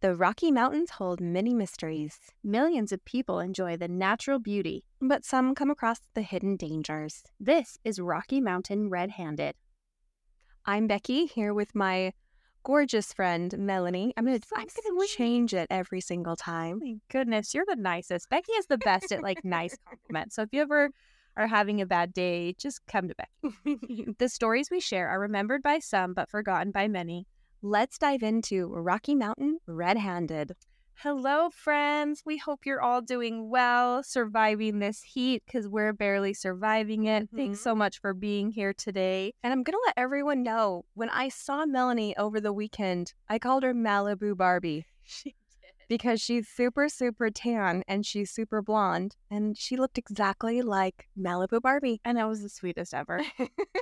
The Rocky Mountains hold many mysteries, Millions of people enjoy the natural beauty. but some come across the hidden dangers. This is Rocky Mountain Red Handed. I'm Becky here with my gorgeous friend Melanie. I'm gonna I'm gonna change it every single time. My goodness, you're the nicest. Becky is the best at like nice compliments. So if you ever are having a bad day, just come to Becky. the stories we share are remembered by some but forgotten by many. Let's dive into Rocky Mountain Red-Handed. Hello, friends. We hope you're all doing well, surviving this heat because we're barely surviving it. Thanks Mhm. so much for being here today. And I'm gonna let everyone know when I saw Melanie over the weekend, I called her Malibu Barbie She because she's super, super tan and she's super blonde, and she looked exactly like Malibu Barbie. And that was the sweetest ever.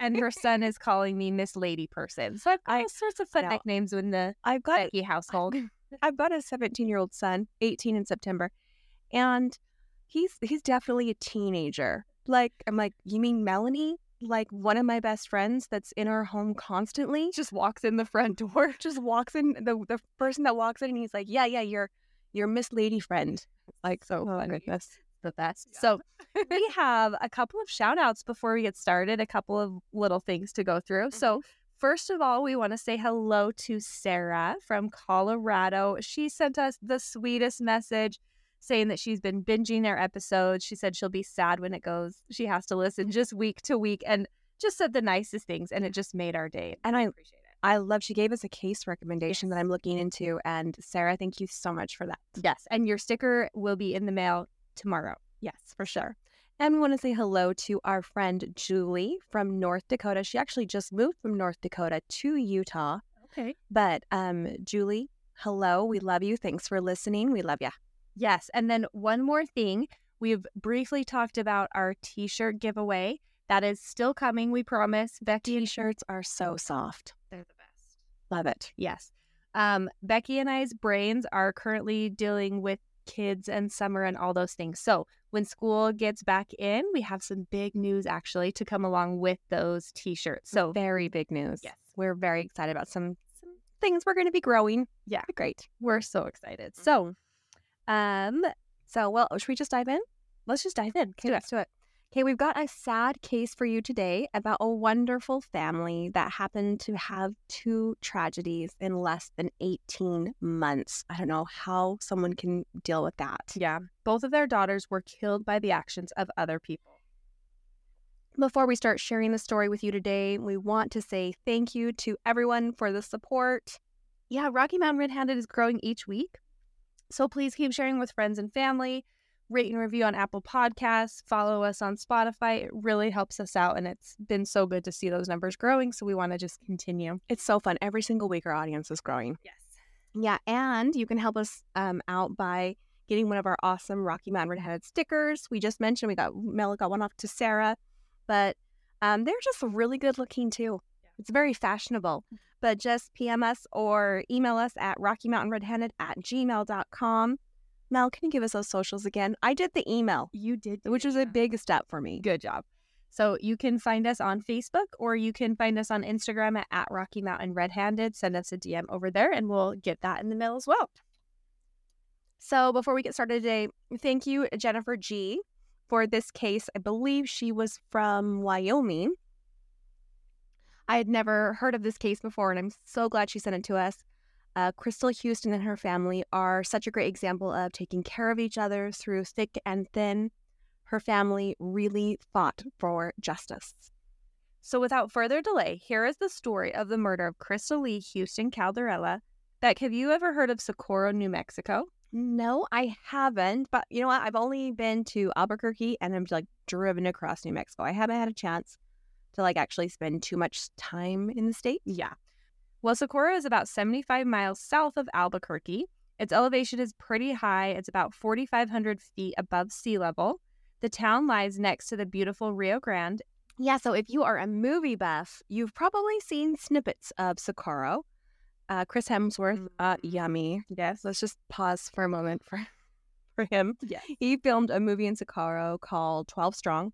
and her son is calling me Miss Lady Person. So I've got I- all sorts of fun know. nicknames in the I've got Becky household. I've got a 17 year old son, 18 in September, and he's he's definitely a teenager. Like I'm like, you mean Melanie? Like one of my best friends that's in our home constantly just walks in the front door, just walks in the the person that walks in, and he's like, yeah, yeah, you're you're Miss Lady friend. Like so, Oh, funny. goodness. the best. Yeah. So we have a couple of shout outs before we get started, a couple of little things to go through. So mm-hmm. First of all, we want to say hello to Sarah from Colorado. She sent us the sweetest message saying that she's been binging our episodes. She said she'll be sad when it goes. She has to listen just week to week and just said the nicest things and it just made our day. And I- appreciate it. I love. She gave us a case recommendation that I'm looking into, and Sarah, thank you so much for that. Yes, and your sticker will be in the mail tomorrow. Yes, for sure. And we want to say hello to our friend Julie from North Dakota. She actually just moved from North Dakota to Utah. Okay. But um, Julie, hello. We love you. Thanks for listening. We love you. Yes. And then one more thing. We've briefly talked about our t shirt giveaway. That is still coming, we promise. Becky and T-shirts are so soft. They're the best. Love it. Yes. Um, Becky and I's brains are currently dealing with kids and summer and all those things. So when school gets back in, we have some big news actually to come along with those t shirts. So Very big news. Yes. We're very excited about some, some things we're going to be growing. Yeah. Great. we're so excited. So um So, well, should we just dive in? let's just dive in. Okay, let's do it. Okay, we've got a sad case for you today about a wonderful family that happened to have two tragedies in less than 18 months. I don't know how someone can deal with that. Yeah. Both of their daughters were killed by the actions of other people. Before we start sharing the story with you today, we want to say thank you to everyone for the support. Yeah, Rocky Mountain Red Handed is growing each week. So please keep sharing with friends and family. Rate and review on Apple Podcasts. Follow us on Spotify. It really helps us out. And it's been so good to see those numbers growing. So we want to just continue. It's so fun. Every single week, our audience is growing. Yes. Yeah, and you can help us um, out by getting one of our awesome Rocky Mountain Red-Handed stickers. We just mentioned we got Mel got one off to Sarah, but um, they're just really good looking too. Yeah. It's very fashionable. But just PM us or email us at Rocky Mountain at gmail.com. Mel, can you give us those socials again? I did the email, You did. which was a big step for me. good job. So you can find us on Facebook or you can find us on Instagram at, at Rocky Mountain Red Handed. Send us a DM over there and we'll get that in the mail as well. So before we get started today, thank you, Jennifer G, for this case. I believe she was from Wyoming. I had never heard of this case before, and I'm so glad she sent it to us. Uh, Crystal Houston and her family are such a great example of taking care of each other through thick and thin. Her family really fought for justice. So, without further delay, here is the story of the murder of Crystal Lee Houston Calderella. Beck, have you ever heard of Socorro, New Mexico? No, I haven't. But you know what? I've only been to Albuquerque and I'm like driven across New Mexico. I haven't had a chance to like actually spend too much time in the state. Yeah. Well, Socorro is about 75 miles south of Albuquerque. Its elevation is pretty high, it's about 4,500 feet above sea level. The town lies next to the beautiful Rio Grande. Yeah, so if you are a movie buff, you've probably seen snippets of Socorro. Uh, Chris Hemsworth, uh, yummy. Yes, let's just pause for a moment for for him. Yes. He filmed a movie in Socorro called 12 Strong,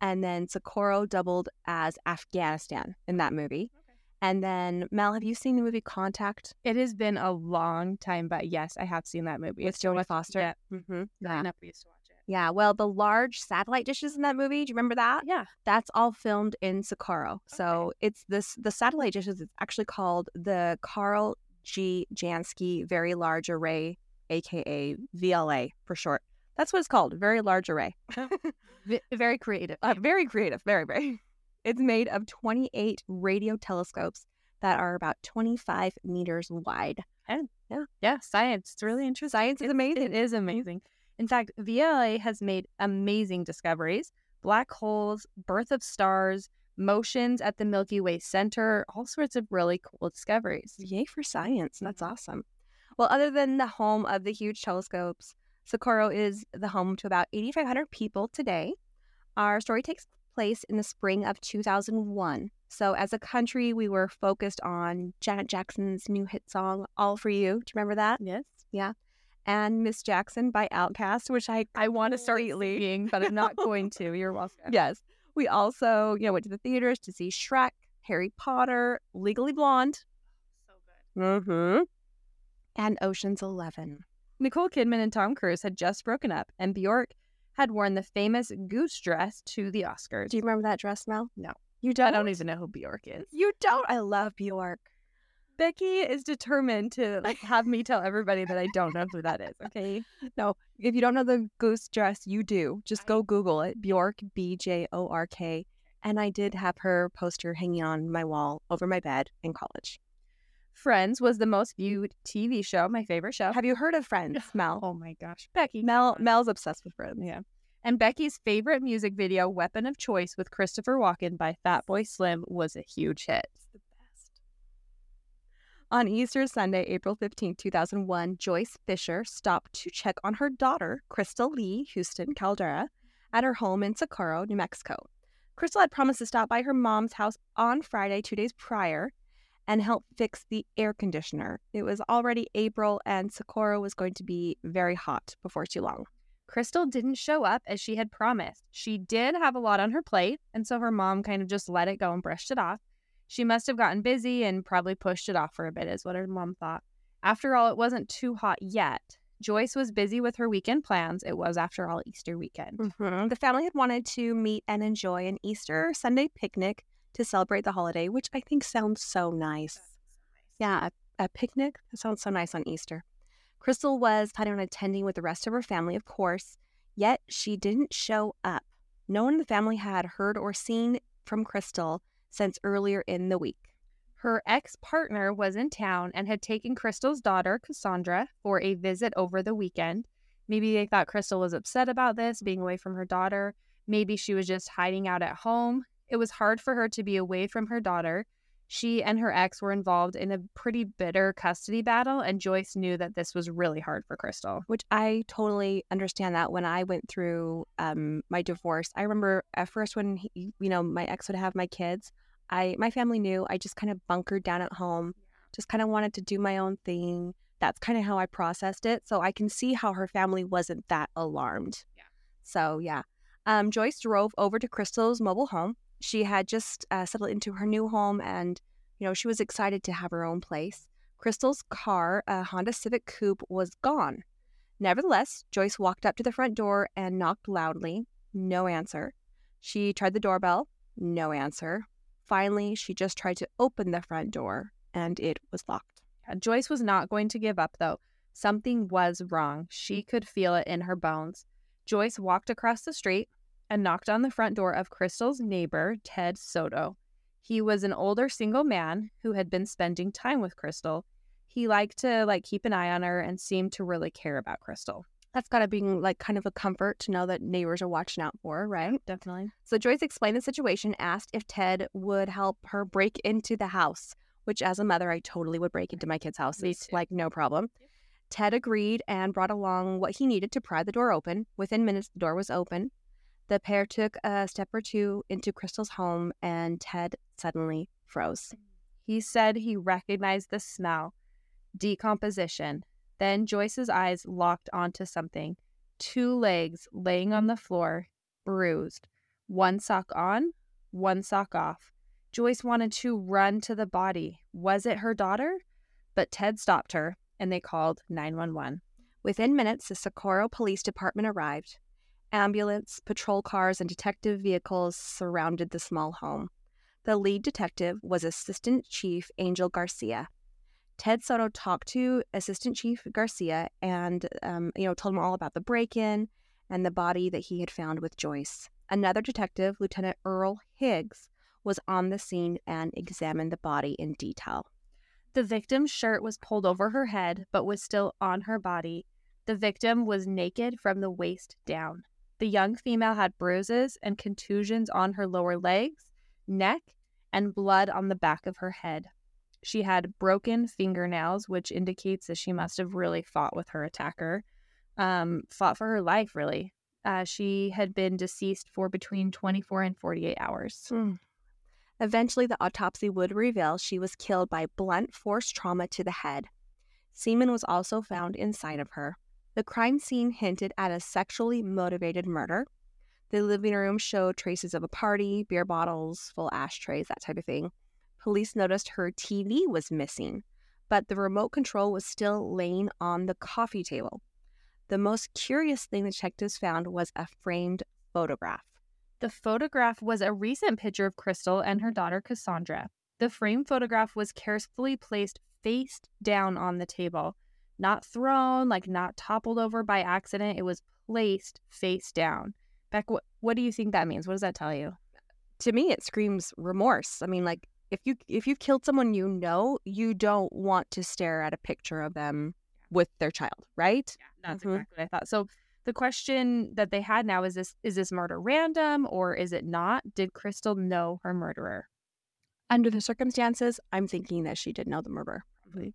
and then Socorro doubled as Afghanistan in that movie. And then, Mel, have you seen the movie Contact? It has been a long time, but yes, I have seen that movie. It's Jodie Foster? Yeah. Mm-hmm. Up, we used to watch it. Yeah, well, the large satellite dishes in that movie, do you remember that? Yeah. That's all filmed in Socorro. So it's this the satellite dishes it's actually called the Karl G. Jansky Very Large Array, aka VLA for short. That's what it's called, Very Large Array. Very creative. Uh, very creative, very, very. It's made of 28 radio telescopes that are about 25 meters wide. Oh, yeah, Yeah. science. It's really interesting. Science is It- amazing. It is mm-hmm. amazing. In fact, VLA has made amazing discoveries black holes, birth of stars, motions at the Milky Way center, all sorts of really cool discoveries. Yay for science. That's mm-hmm. awesome. Well, other than the home of the huge telescopes, Socorro is the home to about 8,500 people today. Our story takes place in the spring of 2001. So, as a country, we were focused on Janet Jackson's new hit song, All For You. Do you remember that? Yes. Yeah. And Miss Jackson by Outkast, which I I want to start singing, but I'm not going to. You're welcome. Yes. We also, you know, went to the theaters to see Shrek, Harry Potter, Legally Blonde, So good. mm-hmm. and Ocean's Eleven. Nicole Kidman and Tom Cruise had just broken up, and Bjork had worn the famous goose dress to the Oscars. Do you remember that dress, Mel? No. You don't? I don't even know who Bjork is. You don't? I love Bjork. Becky is determined to like have me tell everybody that I don't know who that is. Okay. No, if you don't know the goose dress, you do. Just go Google it. Bjork, B J O R K. And I did have her poster hanging on my wall over my bed in college. Friends was the most mm. viewed TV show, my favorite show. Have you heard of Friends, Mel? Oh my gosh, Becky. Mel Mel's obsessed with Friends. Yeah. And Becky's favorite music video, Weapon of Choice with Christopher Walken by Fatboy Slim, was a huge hit. the best. On Easter Sunday, April 15, 2001, Joyce Fisher stopped to check on her daughter, Crystal Lee Houston Caldera, at her home in Socorro, New Mexico. Crystal had promised to stop by her mom's house on Friday, two days prior, and help fix the air conditioner. It was already April, and Socorro was going to be very hot before too long. Crystal didn't show up as she had promised. She did have a lot on her plate, and so her mom kind of just let it go and brushed it off. She must have gotten busy and probably pushed it off for a bit, is what her mom thought. After all, it wasn't too hot yet. Joyce was busy with her weekend plans. It was, after all, Easter weekend. Mhm. The family had wanted to meet and enjoy an Easter Sunday picnic to celebrate the holiday, which I think sounds so nice. Yeah, a, a picnic. That sounds so nice on Easter. Crystal was planning on attending with the rest of her family, of course, yet she didn't show up. No one in the family had heard or seen from Crystal since earlier in the week. Her ex partner was in town and had taken Crystal's daughter, Cassandra, for a visit over the weekend. Maybe they thought Crystal was upset about this, being away from her daughter. Maybe she was just hiding out at home. It was hard for her to be away from her daughter. She and her ex were involved in a pretty bitter custody battle, and Joyce knew that this was really hard for Crystal. which I totally understand that when I went through um, my divorce. I remember at first when he, you know my ex would have my kids, I my family knew I just kind of bunkered down at home, just kind of wanted to do my own thing. That's kind of how I processed it. So I can see how her family wasn't that alarmed. Yeah. So yeah, um, Joyce drove over to Crystal's mobile home. She had just uh, settled into her new home, and you know she was excited to have her own place. Crystal's car, a Honda Civic Coupe, was gone. Nevertheless, Joyce walked up to the front door and knocked loudly. No answer. She tried the doorbell. No answer. Finally, she just tried to open the front door and it was locked. Joyce was not going to give up, though. Something was wrong. She could feel it in her bones. Joyce walked across the street and knocked on the front door of Crystal's neighbor, Ted Soto. He was an older single man who had been spending time with Crystal. He liked to like keep an eye on her and seemed to really care about Crystal. That's got to be like kind of a comfort to know that neighbors are watching out for, her, right? Definitely. So Joyce explained the situation, asked if Ted would help her break into the house, which as a mother, I totally would break into my kid's house. It's like no problem. Ted agreed and brought along what he needed to pry the door open. Within minutes, the door was open. The pair took a step or two into Crystal's home, and Ted suddenly froze. Mm. He said he recognized the smell, decomposition. Then Joyce's eyes locked onto something two legs laying on the floor, bruised, one sock on, one sock off. Joyce wanted to run to the body. Was it her daughter? But Ted stopped her and they called 911. Within minutes, the Socorro Police Department arrived. Ambulance, patrol cars, and detective vehicles surrounded the small home. The lead detective was Assistant Chief Angel Garcia. Ted Soto talked to Assistant Chief Garcia and, um, you know, told him all about the break-in and the body that he had found with Joyce. Another detective, Lieutenant Earl Higgs, was on the scene and examined the body in detail. The victim's shirt was pulled over her head but was still on her body. The victim was naked from the waist down. The young female had bruises and contusions on her lower legs, neck, and blood on the back of her head. She had broken fingernails, which indicates that she must have really fought with her attacker, um, fought for her life, really. Uh, she had been deceased for between 24 and 48 hours. Mm. Eventually, the autopsy would reveal she was killed by blunt force trauma to the head. Semen was also found inside of her. The crime scene hinted at a sexually motivated murder. The living room showed traces of a party, beer bottles, full ashtrays, that type of thing. Police noticed her TV was missing, but the remote control was still laying on the coffee table. The most curious thing the detectives found was a framed photograph. The photograph was a recent picture of Crystal and her daughter Cassandra. The framed photograph was carefully placed face down on the table, not thrown, like not toppled over by accident. It was placed face down. Beck, what, what do you think that means? What does that tell you? To me, it screams remorse. I mean, like if you if you've killed someone you know, you don't want to stare at a picture of them with their child, right? Yeah, that's mm-hmm. exactly what I thought. So the question that they had now is this is this murder random or is it not? Did Crystal know her murderer? Under the circumstances, I'm thinking that she did know the murderer. Probably.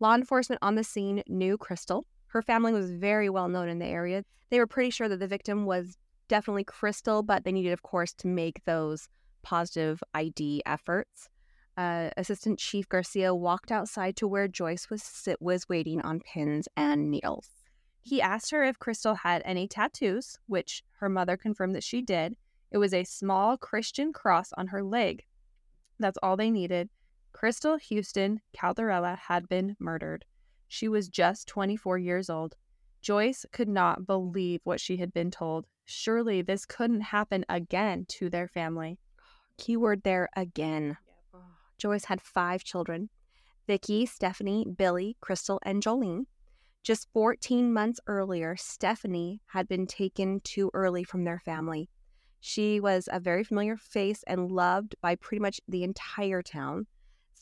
Law enforcement on the scene knew Crystal. Her family was very well known in the area. They were pretty sure that the victim was definitely Crystal, but they needed, of course, to make those positive ID efforts. Uh, Assistant Chief Garcia walked outside to where Joyce was sit was waiting on pins and needles. He asked her if Crystal had any tattoos, which her mother confirmed that she did. It was a small Christian cross on her leg. That's all they needed. Crystal Houston Calderella had been murdered. She was just 24 years old. Joyce could not believe what she had been told. Surely this couldn't happen again to their family. Keyword there again. Joyce had five children Vicky, Stephanie, Billy, Crystal, and Jolene. Just 14 months earlier, Stephanie had been taken too early from their family. She was a very familiar face and loved by pretty much the entire town.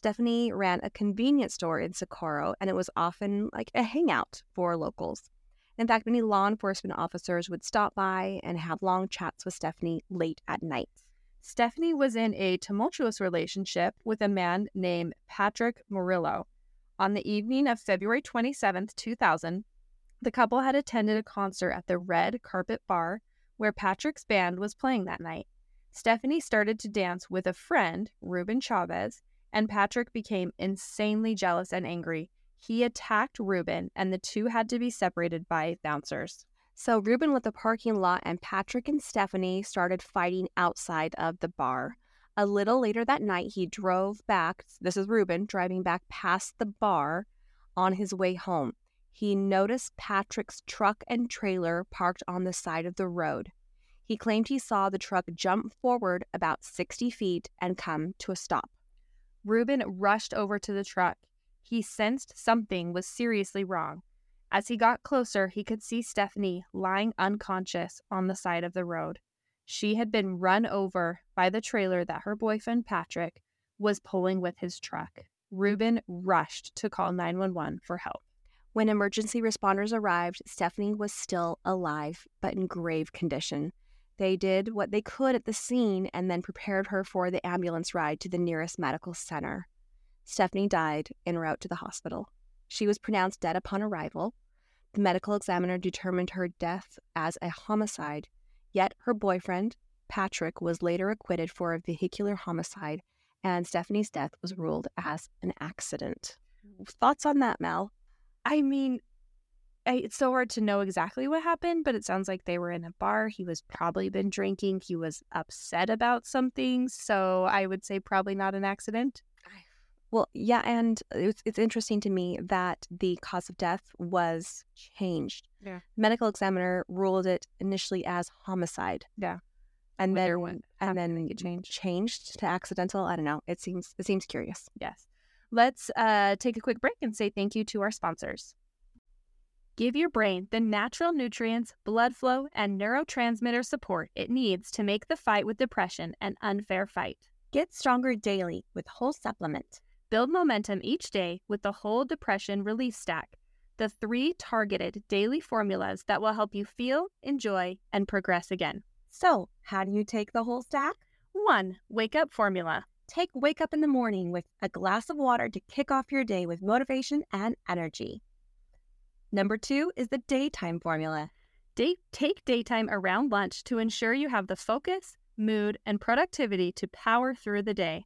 Stephanie ran a convenience store in Socorro, and it was often like a hangout for locals. In fact, many law enforcement officers would stop by and have long chats with Stephanie late at night. Stephanie was in a tumultuous relationship with a man named Patrick Murillo. On the evening of February 27, 2000, the couple had attended a concert at the Red Carpet Bar where Patrick's band was playing that night. Stephanie started to dance with a friend, Ruben Chavez, and Patrick became insanely jealous and angry. He attacked Ruben, and the two had to be separated by bouncers. So Ruben left the parking lot, and Patrick and Stephanie started fighting outside of the bar. A little later that night, he drove back. This is Ruben driving back past the bar on his way home. He noticed Patrick's truck and trailer parked on the side of the road. He claimed he saw the truck jump forward about 60 feet and come to a stop. Ruben rushed over to the truck. He sensed something was seriously wrong. As he got closer, he could see Stephanie lying unconscious on the side of the road. She had been run over by the trailer that her boyfriend, Patrick, was pulling with his truck. Ruben rushed to call 911 for help. When emergency responders arrived, Stephanie was still alive, but in grave condition. They did what they could at the scene and then prepared her for the ambulance ride to the nearest medical center. Stephanie died en route to the hospital. She was pronounced dead upon arrival. The medical examiner determined her death as a homicide Yet her boyfriend, Patrick, was later acquitted for a vehicular homicide, and Stephanie's death was ruled as an accident. Mm. Thoughts on that, Mel? I mean, I, it's so hard to know exactly what happened, but it sounds like they were in a bar. He was probably been drinking. He was upset about something. So I would say probably not an accident. Well, yeah, and it's, it's interesting to me that the cause of death was changed. Yeah. Medical examiner ruled it initially as homicide. Yeah. And Wonder then and then it change. changed to accidental. I don't know. It seems it seems curious. Yes. Let's uh, take a quick break and say thank you to our sponsors. Give your brain the natural nutrients, blood flow, and neurotransmitter support it needs to make the fight with depression an unfair fight. Get stronger daily with whole supplement. Build momentum each day with the whole depression relief stack, the three targeted daily formulas that will help you feel, enjoy, and progress again. So, how do you take the whole stack? One, wake up formula. Take wake up in the morning with a glass of water to kick off your day with motivation and energy. Number two is the daytime formula. Day- take daytime around lunch to ensure you have the focus, mood, and productivity to power through the day.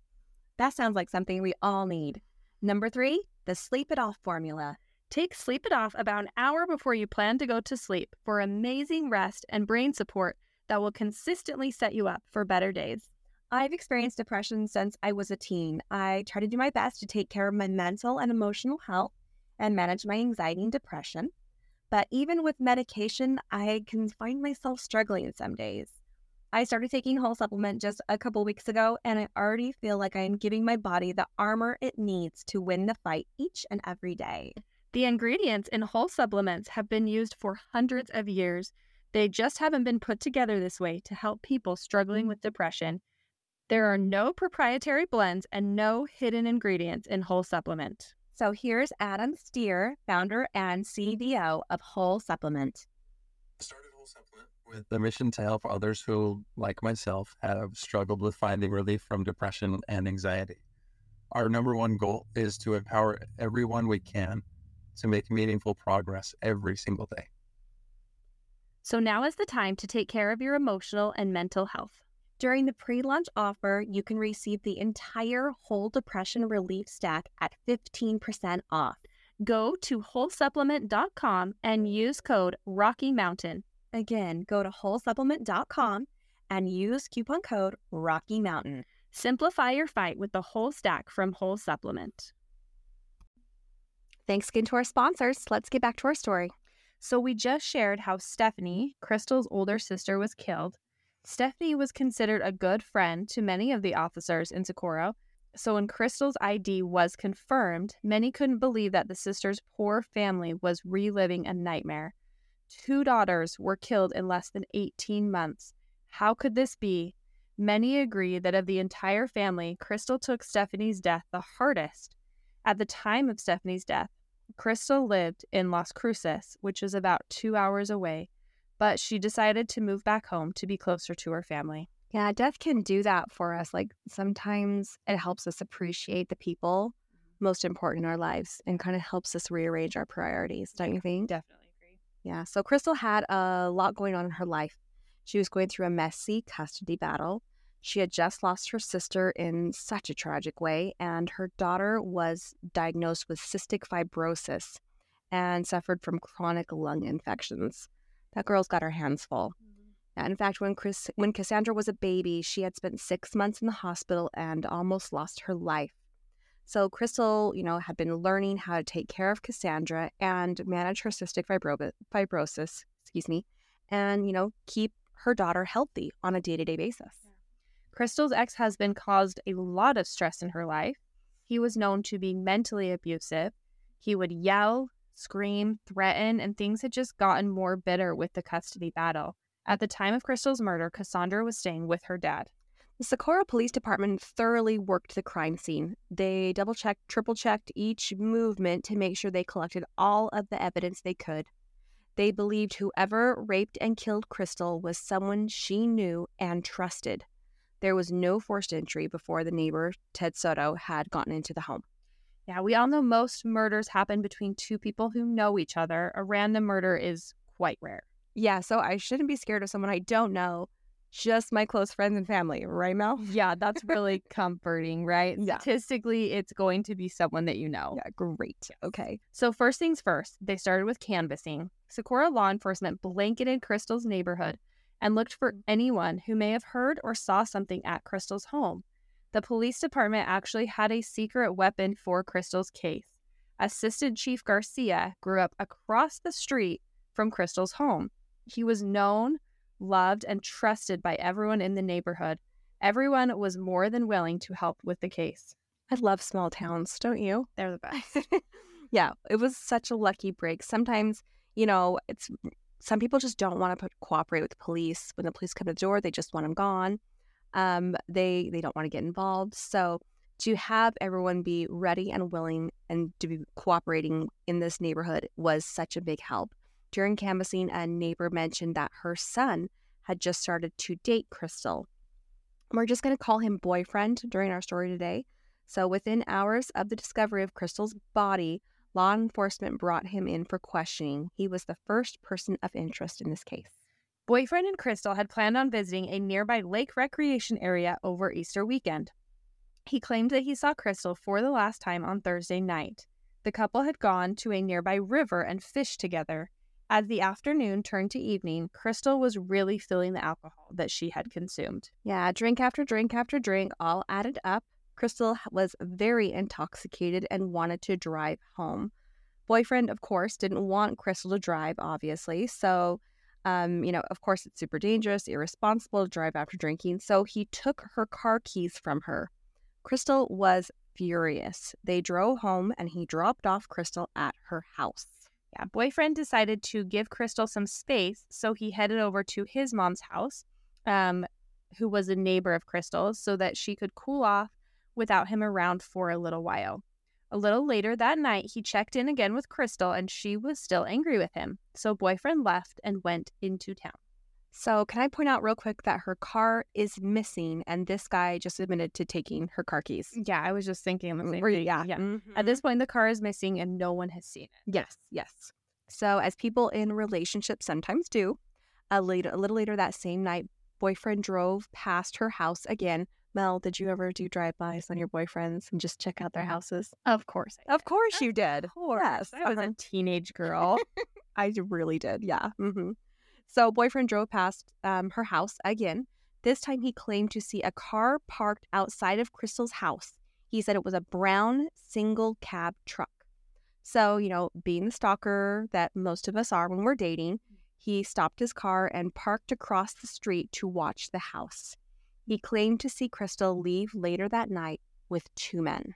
That sounds like something we all need. Number three, the sleep it off formula. Take Sleep It Off about an hour before you plan to go to sleep for amazing rest and brain support that will consistently set you up for better days. I've experienced depression since I was a teen. I try to do my best to take care of my mental and emotional health and manage my anxiety and depression. But even with medication, I can find myself struggling some days. I started taking whole supplement just a couple weeks ago, and I already feel like I am giving my body the armor it needs to win the fight each and every day. The ingredients in whole supplements have been used for hundreds of years. They just haven't been put together this way to help people struggling mm-hmm. with depression. There are no proprietary blends and no hidden ingredients in whole supplement. So here's Adam Steer, founder and CEO of Whole Supplement. started Whole Supplement with the mission to help others who, like myself, have struggled with finding relief from depression and anxiety. Our number one goal is to empower everyone we can to make meaningful progress every single day. So now is the time to take care of your emotional and mental health. During the pre launch offer, you can receive the entire whole depression relief stack at 15% off. Go to wholesupplement.com and use code Rocky Mountain. Again, go to wholesupplement.com and use coupon code Rocky Mountain. Simplify your fight with the whole stack from Whole Supplement. Thanks again to our sponsors. Let's get back to our story. So, we just shared how Stephanie, Crystal's older sister, was killed. Stephanie was considered a good friend to many of the officers in Socorro. So, when Crystal's ID was confirmed, many couldn't believe that the sister's poor family was reliving a nightmare. Two daughters were killed in less than 18 months. How could this be? Many agree that of the entire family, Crystal took Stephanie's death the hardest. At the time of Stephanie's death, Crystal lived in Las Cruces, which is about two hours away, but she decided to move back home to be closer to her family. Yeah, death can do that for us. Like sometimes it helps us appreciate the people most important in our lives and kind of helps us rearrange our priorities, don't you think? Definitely agree. Yeah. So Crystal had a lot going on in her life. She was going through a messy custody battle. She had just lost her sister in such a tragic way, and her daughter was diagnosed with cystic fibrosis and suffered from chronic lung infections. That girl's got her hands full. Mm-hmm. And in fact, when Chris, when Cassandra was a baby, she had spent six months in the hospital and almost lost her life. So Crystal, you know, had been learning how to take care of Cassandra and manage her cystic fibro- fibrosis, excuse me, and you know, keep her daughter healthy on a day-to-day basis. Crystal's ex husband caused a lot of stress in her life. He was known to be mentally abusive. He would yell, scream, threaten, and things had just gotten more bitter with the custody battle. At the time of Crystal's murder, Cassandra was staying with her dad. The Socorro Police Department thoroughly worked the crime scene. They double checked, triple checked each movement to make sure they collected all of the evidence they could. They believed whoever raped and killed Crystal was someone she knew and trusted. There was no forced entry before the neighbor, Ted Soto, had gotten into the home. Yeah, we all know most murders happen between two people who know each other. A random murder is quite rare. Yeah, so I shouldn't be scared of someone I don't know just my close friends and family, right, Mel? Yeah, that's really comforting, right? Yeah. Statistically, it's going to be someone that you know. Yeah, great. Okay. So, first things first, they started with canvassing. Socorro law enforcement blanketed Crystal's neighborhood and looked for mm. anyone who may have heard or saw something at Crystal's home. The police department actually had a secret weapon for Crystal's case. Assistant Chief Garcia grew up across the street from Crystal's home. He was known, loved, and trusted by everyone in the neighborhood. Everyone was more than willing to help with the case. I love small towns, don't you? They're the best. yeah, it was such a lucky break. Sometimes, you know, it's some people just don't want to cooperate with the police. When the police come to the door, they just want them gone. Um, they they don't want to get involved. So to have everyone be ready and willing and to be cooperating in this neighborhood was such a big help. During canvassing, a neighbor mentioned that her son had just started to date Crystal. We're just going to call him boyfriend during our story today. So, within hours of the discovery of Crystal's body, law enforcement brought him in for questioning. He was the first person of interest in this case. Boyfriend and Crystal had planned on visiting a nearby lake recreation area over Easter weekend. He claimed that he saw Crystal for the last time on Thursday night. The couple had gone to a nearby river and fished together. As the afternoon turned to evening, Crystal was really feeling the alcohol that she had consumed. Yeah, drink after drink after drink, all added up. Crystal was very intoxicated and wanted to drive home. Boyfriend, of course, didn't want Crystal to drive, obviously. So, um, you know, of course, it's super dangerous, irresponsible to drive after drinking. So he took her car keys from her. Crystal was furious. They drove home and he dropped off Crystal at her house. Yeah, boyfriend decided to give Crystal some space, so he headed over to his mom's house, um, who was a neighbor of Crystal's, so that she could cool off without him around for a little while. A little later that night, he checked in again with Crystal, and she was still angry with him. So boyfriend left and went into town. So, can I point out real quick that her car is missing, and this guy just admitted to taking her car keys? Yeah, I was just thinking the same Were you- thing. yeah. yeah. Mhm. At this point, the car is missing and no one has seen it. Yes, yes. So, as people in relationships sometimes do, a later, a little later that same night, boyfriend drove past her house again. Mel, did you ever do drive-bys on your boyfriends and just check out their houses? Of course. I Of course you did. Of course. Yes, I was uh-huh. a teenage girl. I really did. Yeah. hmm So, boyfriend drove past um, her house again. This time, he claimed to see a car parked outside of Crystal's house. He said it was a brown single cab truck. So, you know, being the stalker that most of us are when we're dating, he stopped his car and parked across the street to watch the house. He claimed to see Crystal leave later that night with two men.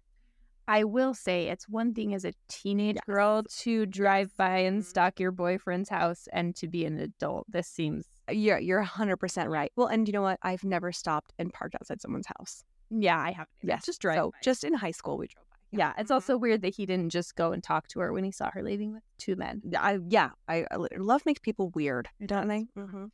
I will say it's one thing as a teenage girl to drive by and Mhm. stalk your boyfriend's house and to be an adult. This seems You're, you're 100% right. Well, and you know what? I've never stopped and parked outside someone's house. yeah, I have Yes, just drive So by. just in high school, we drove by. yeah, it's Mhm. also weird that he didn't just go and talk to her when he saw her leaving with two men. I, yeah, I, I love makes people weird, don't they? Mm-hmm.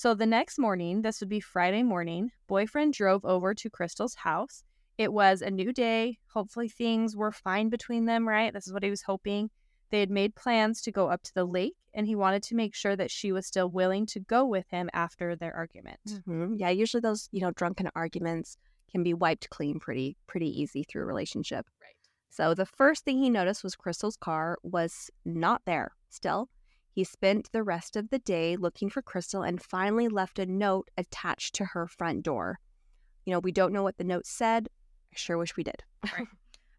So the next morning, this would be Friday morning, boyfriend drove over to Crystal's house. It was a new day. Hopefully things were fine between them, right? This is what he was hoping. They had made plans to go up to the lake and he wanted to make sure that she was still willing to go with him after their argument. hmm Yeah, usually those you know drunken arguments can be wiped clean pretty pretty easy through a relationship. Right. So the first thing he noticed was Crystal's car was not there. Still, he spent the rest of the day looking for Crystal and finally left a note attached to her front door. You know, we don't know what the note said. I sure wish we did.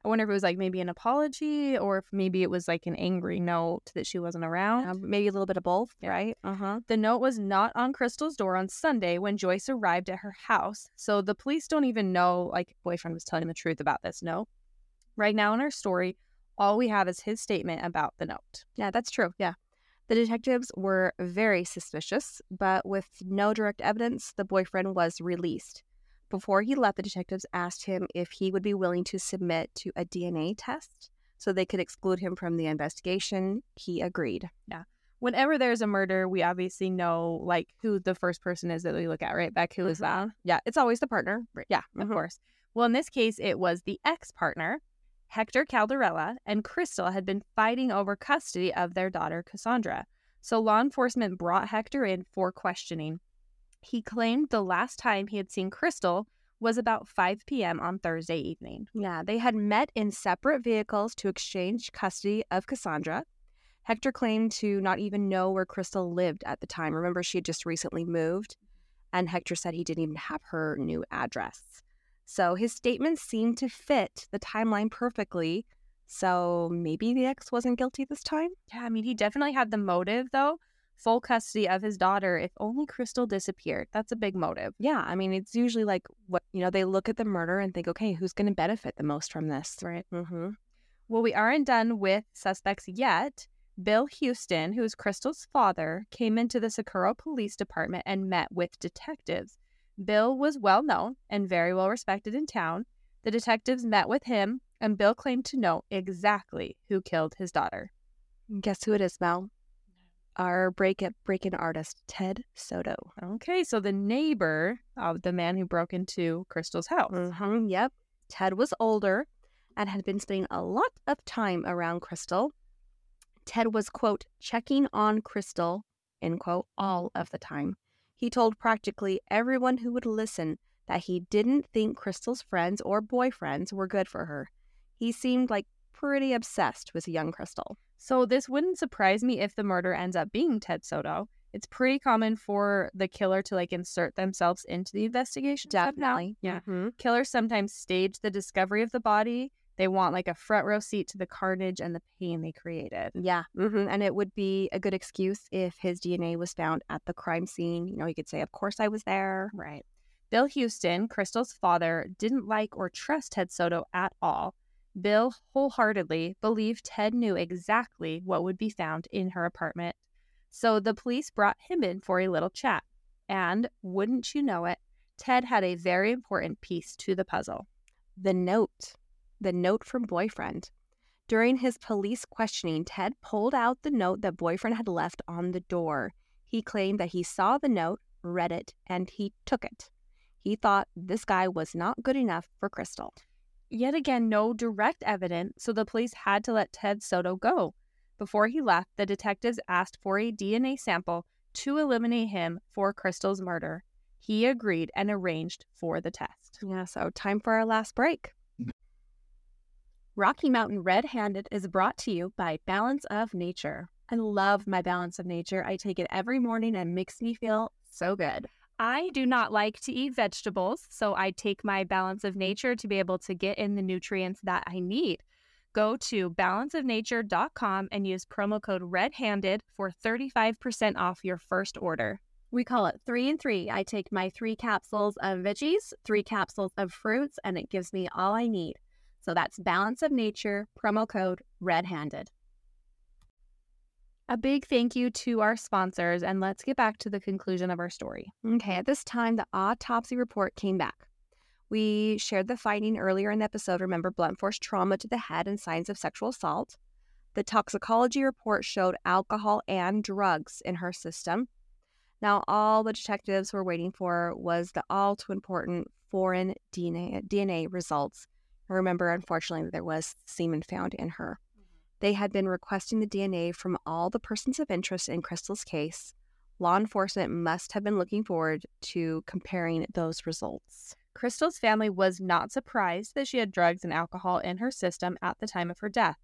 I wonder if it was like maybe an apology or if maybe it was like an angry note that she wasn't around. Um, maybe a little bit of both, Yeah. right? Uh huh. The note was not on Crystal's door on Sunday when Joyce arrived at her house. So the police don't even know, like, boyfriend was telling the truth about this note. Right now in our story, all we have is his statement about the note. Yeah, that's true. Yeah. The detectives were very suspicious, but with no direct evidence, the boyfriend was released. Before he left, the detectives asked him if he would be willing to submit to a DNA test so they could exclude him from the investigation. He agreed. Yeah. Whenever there's a murder, we obviously know, like, who the first person is that we look at, right? Beck, who is that? Yeah, it's always the partner. Right. Yeah, Of mhm. course. Well, in this case, it was the ex partner, Hector Calderella, and Crystal had been fighting over custody of their daughter, Cassandra. So law enforcement brought Hector in for questioning. He claimed the last time he had seen Crystal was about 5 p.m. on Thursday evening. Yeah, they had met in separate vehicles to exchange custody of Cassandra. Hector claimed to not even know where Crystal lived at the time. Remember, she had just recently moved, and Hector said he didn't even have her new address. So his statements seemed to fit the timeline perfectly. So maybe the ex wasn't guilty this time? Yeah, I mean, he definitely had the motive, though. Full custody of his daughter if only Crystal disappeared. That's a big motive. Yeah, I mean, it's usually like what, you know, they look at the murder and think, okay, who's going to benefit the most from this? Right. Mm-hmm. Well, we aren't done with suspects yet. Bill Houston, who is Crystal's father, came into the Socorro Police Department and met with detectives. Bill was well known and very well respected in town. The detectives met with him, and Bill claimed to know exactly who killed his daughter. Guess who it is, Mel? Our break it break in artist, Ted Soto. Okay, so the neighbor of the man who broke into Crystal's house. Mm-hmm, yep. Ted was older and had been spending a lot of time around Crystal. Ted was, quote, checking on Crystal, end quote, all of the time. He told practically everyone who would listen that he didn't think Crystal's friends or boyfriends were good for her. He seemed like pretty obsessed with young Crystal. So this wouldn't surprise me if the murder ends up being Ted Soto. It's pretty common for the killer to like insert themselves into the investigation. Definitely. Yeah. Mm-hmm. Killers sometimes stage the discovery of the body. They want like a front row seat to the carnage and the pain they created. Yeah. Mm-hmm. And it would be a good excuse if his DNA was found at the crime scene. You know, he could say, Of course I was there. Right. Bill Houston, Crystal's father, didn't like or trust Ted Soto at all. Bill wholeheartedly believed Ted knew exactly what would be found in her apartment. So the police brought him in for a little chat. And wouldn't you know it, Ted had a very important piece to the puzzle. The note. The note from boyfriend. During his police questioning, Ted pulled out the note that boyfriend had left on the door. He claimed that he saw the note, read it, and he took it. He thought this guy was not good enough for Crystal. Yet again, no direct evidence, so the police had to let Ted Soto go. Before he left, the detectives asked for a DNA sample to eliminate him for Crystal's murder. He agreed and arranged for the test. Yeah, so time for our last break. Rocky Mountain Red Handed is brought to you by Balance of Nature. I love my Balance of Nature. I take it every morning and it makes me feel so good. I do not like to eat vegetables, so I take my Balance of Nature to be able to get in the nutrients that I need. Go to balanceofnature.com and use promo code REDHANDED for 35% off your first order. We call it three and three. I take my three capsules of veggies, three capsules of fruits, and it gives me all I need. So that's Balance of Nature, promo code Red Handed. A big thank you to our sponsors, and let's get back to the conclusion of our story. Okay, at this time, the autopsy report came back. We shared the finding earlier in the episode. Remember, blunt force trauma to the head and signs of sexual assault. The toxicology report showed alcohol and drugs in her system. Now, all the detectives were waiting for was the all too important foreign DNA, DNA results. Remember, unfortunately, there was semen found in her. They had been requesting the DNA from all the persons of interest in Crystal's case. Law enforcement must have been looking forward to comparing those results. Crystal's family was not surprised that she had drugs and alcohol in her system at the time of her death.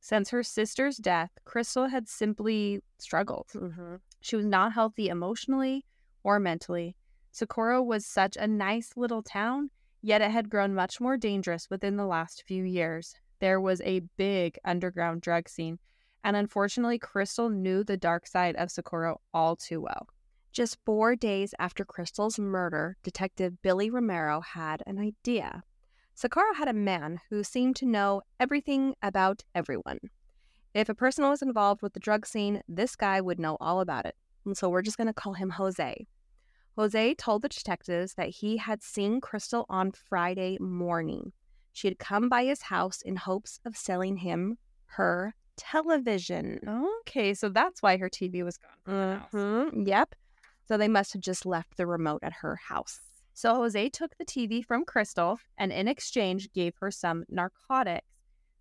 Since her sister's death, Crystal had simply struggled. Mm-hmm. She was not healthy emotionally or mentally. Socorro was such a nice little town, yet it had grown much more dangerous within the last few years. There was a big underground drug scene, and unfortunately, Crystal knew the dark side of Socorro all too well. Just four days after Crystal's murder, Detective Billy Romero had an idea. Socorro had a man who seemed to know everything about everyone. If a person was involved with the drug scene, this guy would know all about it. And so we're just going to call him Jose. Jose told the detectives that he had seen Crystal on Friday morning. She had come by his house in hopes of selling him her television. Okay, so that's why her TV was gone from the house. Mhm, Yep. So they must have just left the remote at her house. So Jose took the TV from Crystal and in exchange gave her some narcotics.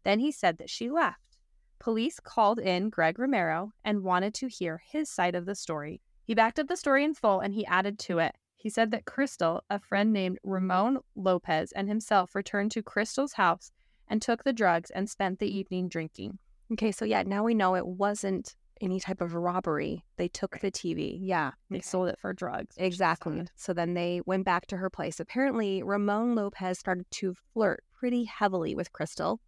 Then he said that she left. Police called in Greg Romero and wanted to hear his side of the story. He backed up the story in full and he added to it. He said that Crystal, a friend named Ramon Lopez, and himself returned to Crystal's house and took the drugs and spent the evening drinking. Okay, so yeah, now we know it wasn't any type of robbery. They took the TV. Yeah. They okay. sold it for drugs. Exactly. So then they went back to her place. Apparently, Ramon Lopez started to flirt pretty heavily with Crystal.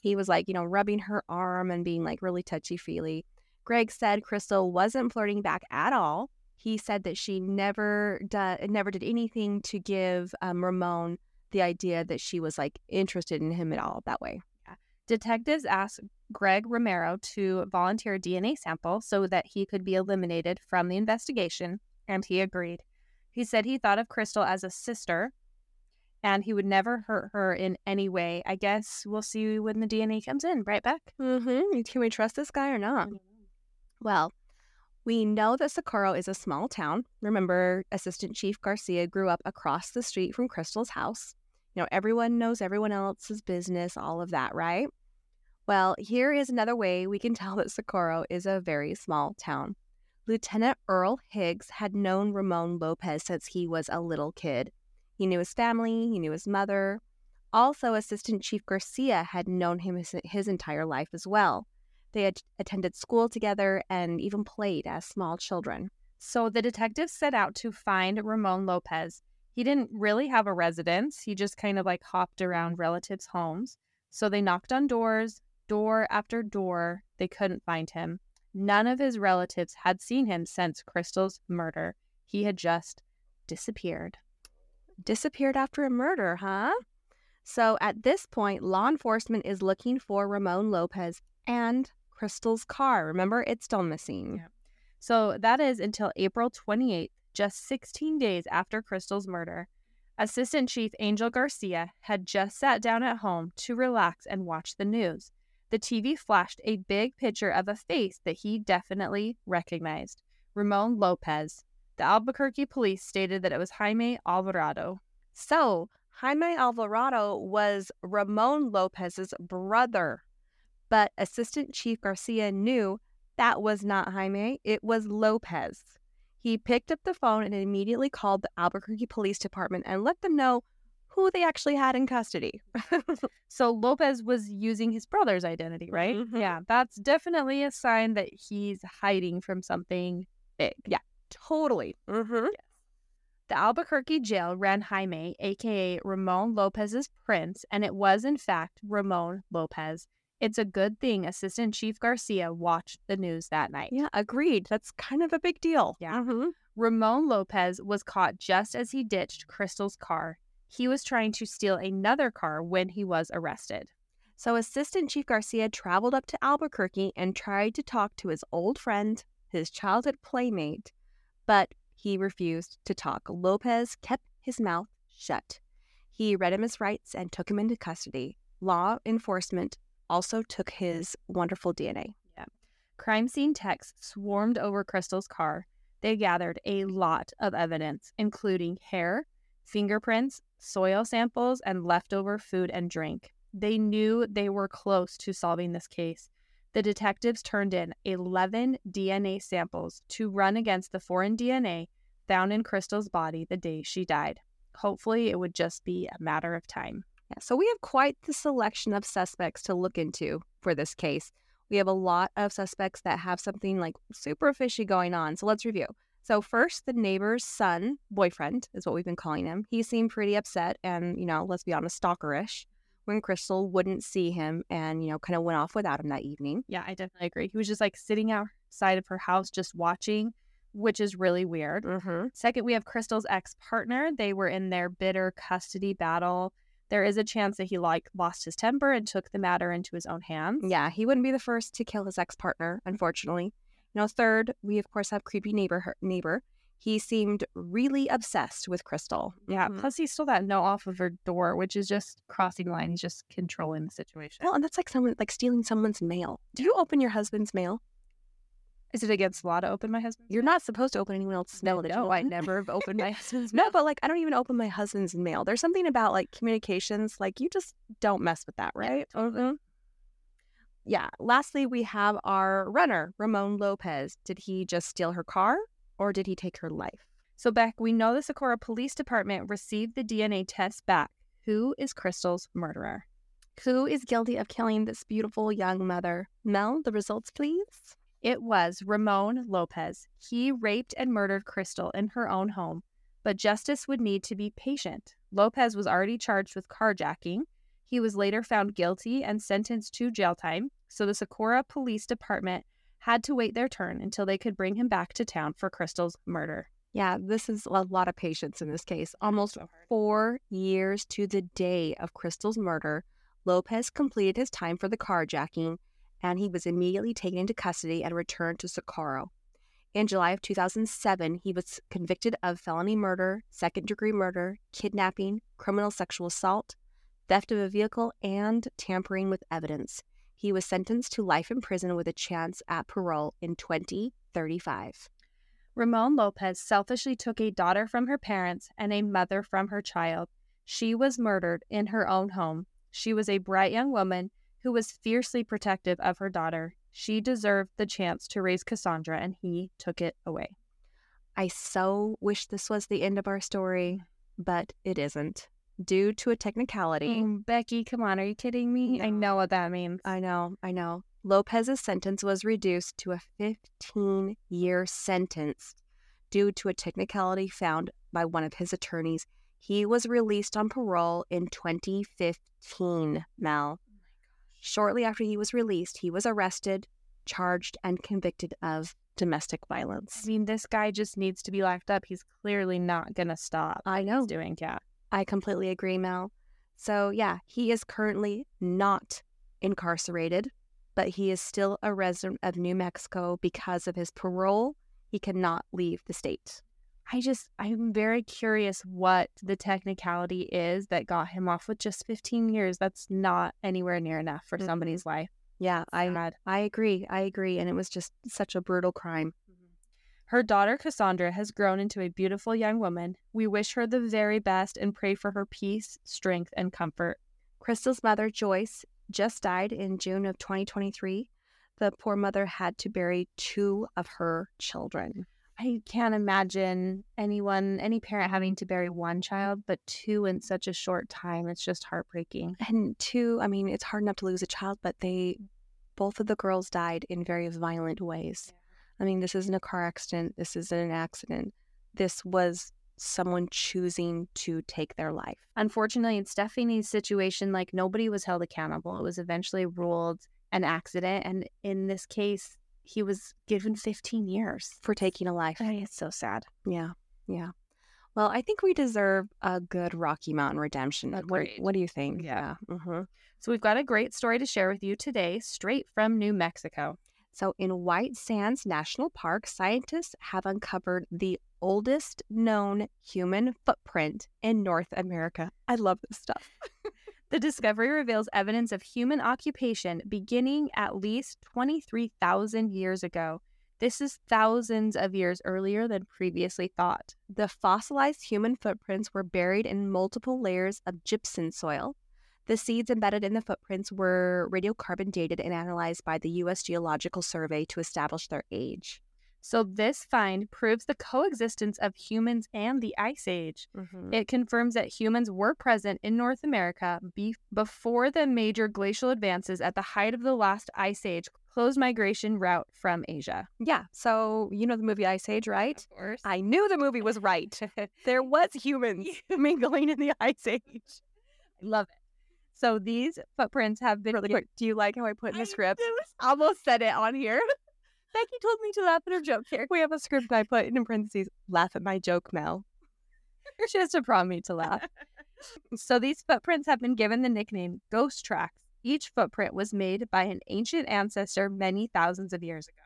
He was like, you know, rubbing her arm and being like really touchy feely. Greg said Crystal wasn't flirting back at all. He said that she never did, never did anything to give um, Ramon the idea that she was like interested in him at all that way. Detectives asked Greg Romero to volunteer a DNA sample so that he could be eliminated from the investigation, and he agreed. He said he thought of Crystal as a sister and he would never hurt her in any way. I guess we'll see when the DNA comes in, right, Beck? Mm-hmm. Can we trust this guy or not? Well, we know that Socorro is a small town. Remember, Assistant Chief Garcia grew up across the street from Crystal's house. You know, everyone knows everyone else's business, all of that, right? Well, here is another way we can tell that Socorro is a very small town. Lieutenant Earl Higgs had known Ramon Lopez since he was a little kid. He knew his family, he knew his mother. Also, Assistant Chief Garcia had known him his, his entire life as well. They had attended school together and even played as small children. So the detectives set out to find Ramon Lopez. He didn't really have a residence, he just kind of like hopped around relatives' homes. So they knocked on doors, door after door. They couldn't find him. None of his relatives had seen him since Crystal's murder. He had just disappeared. Disappeared after a murder, huh? So at this point, law enforcement is looking for Ramon Lopez and Crystal's car. Remember, it's still missing. Yeah. So that is until April 28th, just 16 days after Crystal's murder. Assistant Chief Angel Garcia had just sat down at home to relax and watch the news. The TV flashed a big picture of a face that he definitely recognized Ramon Lopez. The Albuquerque police stated that it was Jaime Alvarado. So, Jaime Alvarado was Ramon Lopez's brother. But Assistant Chief Garcia knew that was not Jaime, it was Lopez. He picked up the phone and immediately called the Albuquerque Police Department and let them know who they actually had in custody. So Lopez was using his brother's identity, right? Mhm. Yeah, that's definitely a sign that he's hiding from something big. Yeah. totally. Mm-hmm. The Albuquerque jail ran Jaime, aka Ramon Lopez's prints, and it was in fact Ramon Lopez. It's a good thing Assistant Chief Garcia watched the news that night. Yeah, agreed. That's kind of a big deal. Yeah. Mhm. Ramon Lopez was caught just as he ditched Crystal's car. He was trying to steal another car when he was arrested. So, Assistant Chief Garcia traveled up to Albuquerque and tried to talk to his old friend, his childhood playmate, but he refused to talk. Lopez kept his mouth shut. He read him his rights and took him into custody. Law enforcement also took mm-hmm. his wonderful DNA. Yeah. Crime scene techs swarmed over Crystal's car. They gathered a lot of evidence, including hair, fingerprints, soil samples, and leftover food and drink. They knew they were close to solving this case. The detectives turned in 11 DNA samples to run against the foreign DNA found in Crystal's body the day she died. Hopefully, it would just be a matter of time. So we have quite the selection of suspects to look into for this case. We have a lot of suspects that have something like super fishy going on. So let's review. So first, the neighbor's son, boyfriend is what we've been calling him. He seemed pretty upset and, you know, let's be honest, stalkerish when Crystal wouldn't see him and, you know, kind of went off without him that evening. Yeah, I definitely agree. He was just like sitting outside of her house just watching, which is really weird. Mm-hmm. Second, we have Crystal's ex partner. They were in their bitter custody battle. There is a chance that he like lost his temper and took the matter into his own hands. Yeah, he wouldn't be the first to kill his ex-partner, unfortunately. You know, third, we of course have creepy neighbor her- neighbor. He seemed really obsessed with Crystal. Yeah. Mhm. Plus, he stole that note off of her door, which is just crossing the line. He's just controlling the situation. Well, and that's like someone like stealing someone's mail. Do you open your husband's mail? Is it against law to open my husband's? You're not supposed to open anyone else's mail. No, I never have opened my husband's No, but like I don't even open my husband's mail. There's something about like communications, like you just don't mess with that, right? Mhm. Yeah. Lastly, we have our runner, Ramon Lopez. Did he just steal her car? or did he take her life? So, Beck, we know the Socorro Police Department received the DNA test back. Who is Crystal's murderer? Who is guilty of killing this beautiful young mother? Mel, the results, please. It was Ramon Lopez. He raped and murdered Crystal in her own home, but justice would need to be patient. Lopez was already charged with carjacking. He was later found guilty and sentenced to jail time, so the Socorro Police Department had to wait their turn until they could bring him back to town for Crystal's murder. Yeah, this is a lot of patience in this case. Almost So four years to the day of Crystal's murder, Lopez completed his time for the carjacking and he was immediately taken into custody and returned to Socorro. In July of 2007, he was convicted of felony murder, second degree murder, kidnapping, criminal sexual assault, theft of a vehicle, and tampering with evidence. He was sentenced to life in prison with a chance at parole in 2035. Ramon Lopez selfishly took a daughter from her parents and a mother from her child. She was murdered in her own home. She was a bright young woman who was fiercely protective of her daughter. She deserved the chance to raise Cassandra, and he took it away. I so wish this was the end of our story, but it isn't. Due to a technicality, Mm, Becky, come on, are you kidding me? I know what that means. I know, I know. Lopez's sentence was reduced to a 15 year sentence due to a technicality found by one of his attorneys. He was released on parole in 2015, Mel. Shortly after he was released, he was arrested, charged, and convicted of domestic violence. I mean, this guy just needs to be locked up. He's clearly not gonna stop. I know. doing, yeah. I completely agree, Mel. So, yeah, he is currently not incarcerated, but he is still a resident of New Mexico because of his parole. He cannot leave the state. I just, I'm very curious what the technicality is that got him off with just 15 years. That's not anywhere near enough for Mm-mm. somebody's life. Yeah, I Sad. I agree. I agree, and it was just such a brutal crime. Mm-hmm. Her daughter Cassandra has grown into a beautiful young woman. We wish her the very best and pray for her peace, strength, and comfort. Crystal's mother, Joyce, just died in June of 2023. The poor mother had to bury two of her children. I can't imagine anyone, any parent having to bury one child, but two in such a short time. It's just heartbreaking. And two, I mean, it's hard enough to lose a child, but they, both of the girls died in very violent ways. I mean, this isn't a car accident. This isn't an accident. This was someone choosing to take their life. Unfortunately, in Stephanie's situation, like nobody was held accountable. It was eventually ruled an accident. And in this case, he was given 15 years. for taking a life. It's so sad. Yeah, yeah. Well, I think we deserve a good Rocky Mountain redemption. What, what do you think? Yeah. hmm So we've got a great story to share with you today, straight from New Mexico. So, in White Sands National Park, scientists have uncovered the oldest known human footprint in North America. I love this stuff. The discovery reveals evidence of human occupation beginning at least 23,000 years ago. This is thousands of years earlier than previously thought. The fossilized human footprints were buried in multiple layers of gypsum soil. The seeds embedded in the footprints were radiocarbon dated and analyzed by the U.S. Geological Survey to establish their age. So, this find proves the coexistence of humans and the Ice Age. Mm-hmm. It confirms that humans were present in North America be- before the major glacial advances at the height of the last Ice Age closed migration route from Asia. Yeah. So, you know the movie Ice Age, right? Of course. I knew the movie was right. there was humans mingling in the Ice Age. I love it. So, these footprints have been Really quick, do you like how I put in the I script? do. Almost said it on here. Becky told me to laugh at her joke here. We have a script I put in parentheses. Laugh at my joke, Mel. She has to prompt me to laugh. so these footprints have been given the nickname ghost tracks. Each footprint was made by an ancient ancestor many thousands of years ago.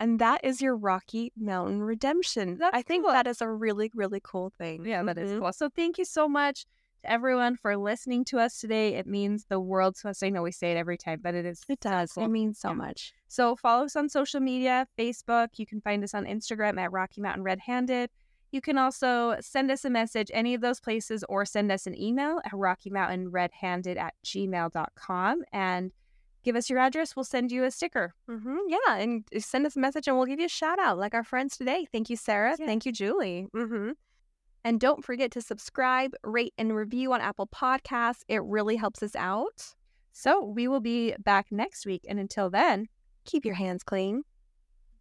And that is your Rocky Mountain redemption. That's I think cool. that is a really, really cool thing. Yeah, that is Mhm. cool. So thank you so much everyone for listening to us today. It means the world to us. I know we say it every time, but it is It does. It means so Yeah. much. So follow us on social media, Facebook. You can find us on Instagram at Rocky Mountain Red Handed. You can also send us a message any of those places or send us an email at Rocky Mountain Red Handed at gmail.com. And give us your address. We'll send you a sticker. Mm-hmm. Yeah, and send us a message and we'll give you a shout out like our friends today. Thank you, Sarah. Yeah. Thank you, Julie. Mm-hmm. And don't forget to subscribe, rate, and review on Apple Podcasts. It really helps us out. So we will be back next week. And until then, Keep your hands clean.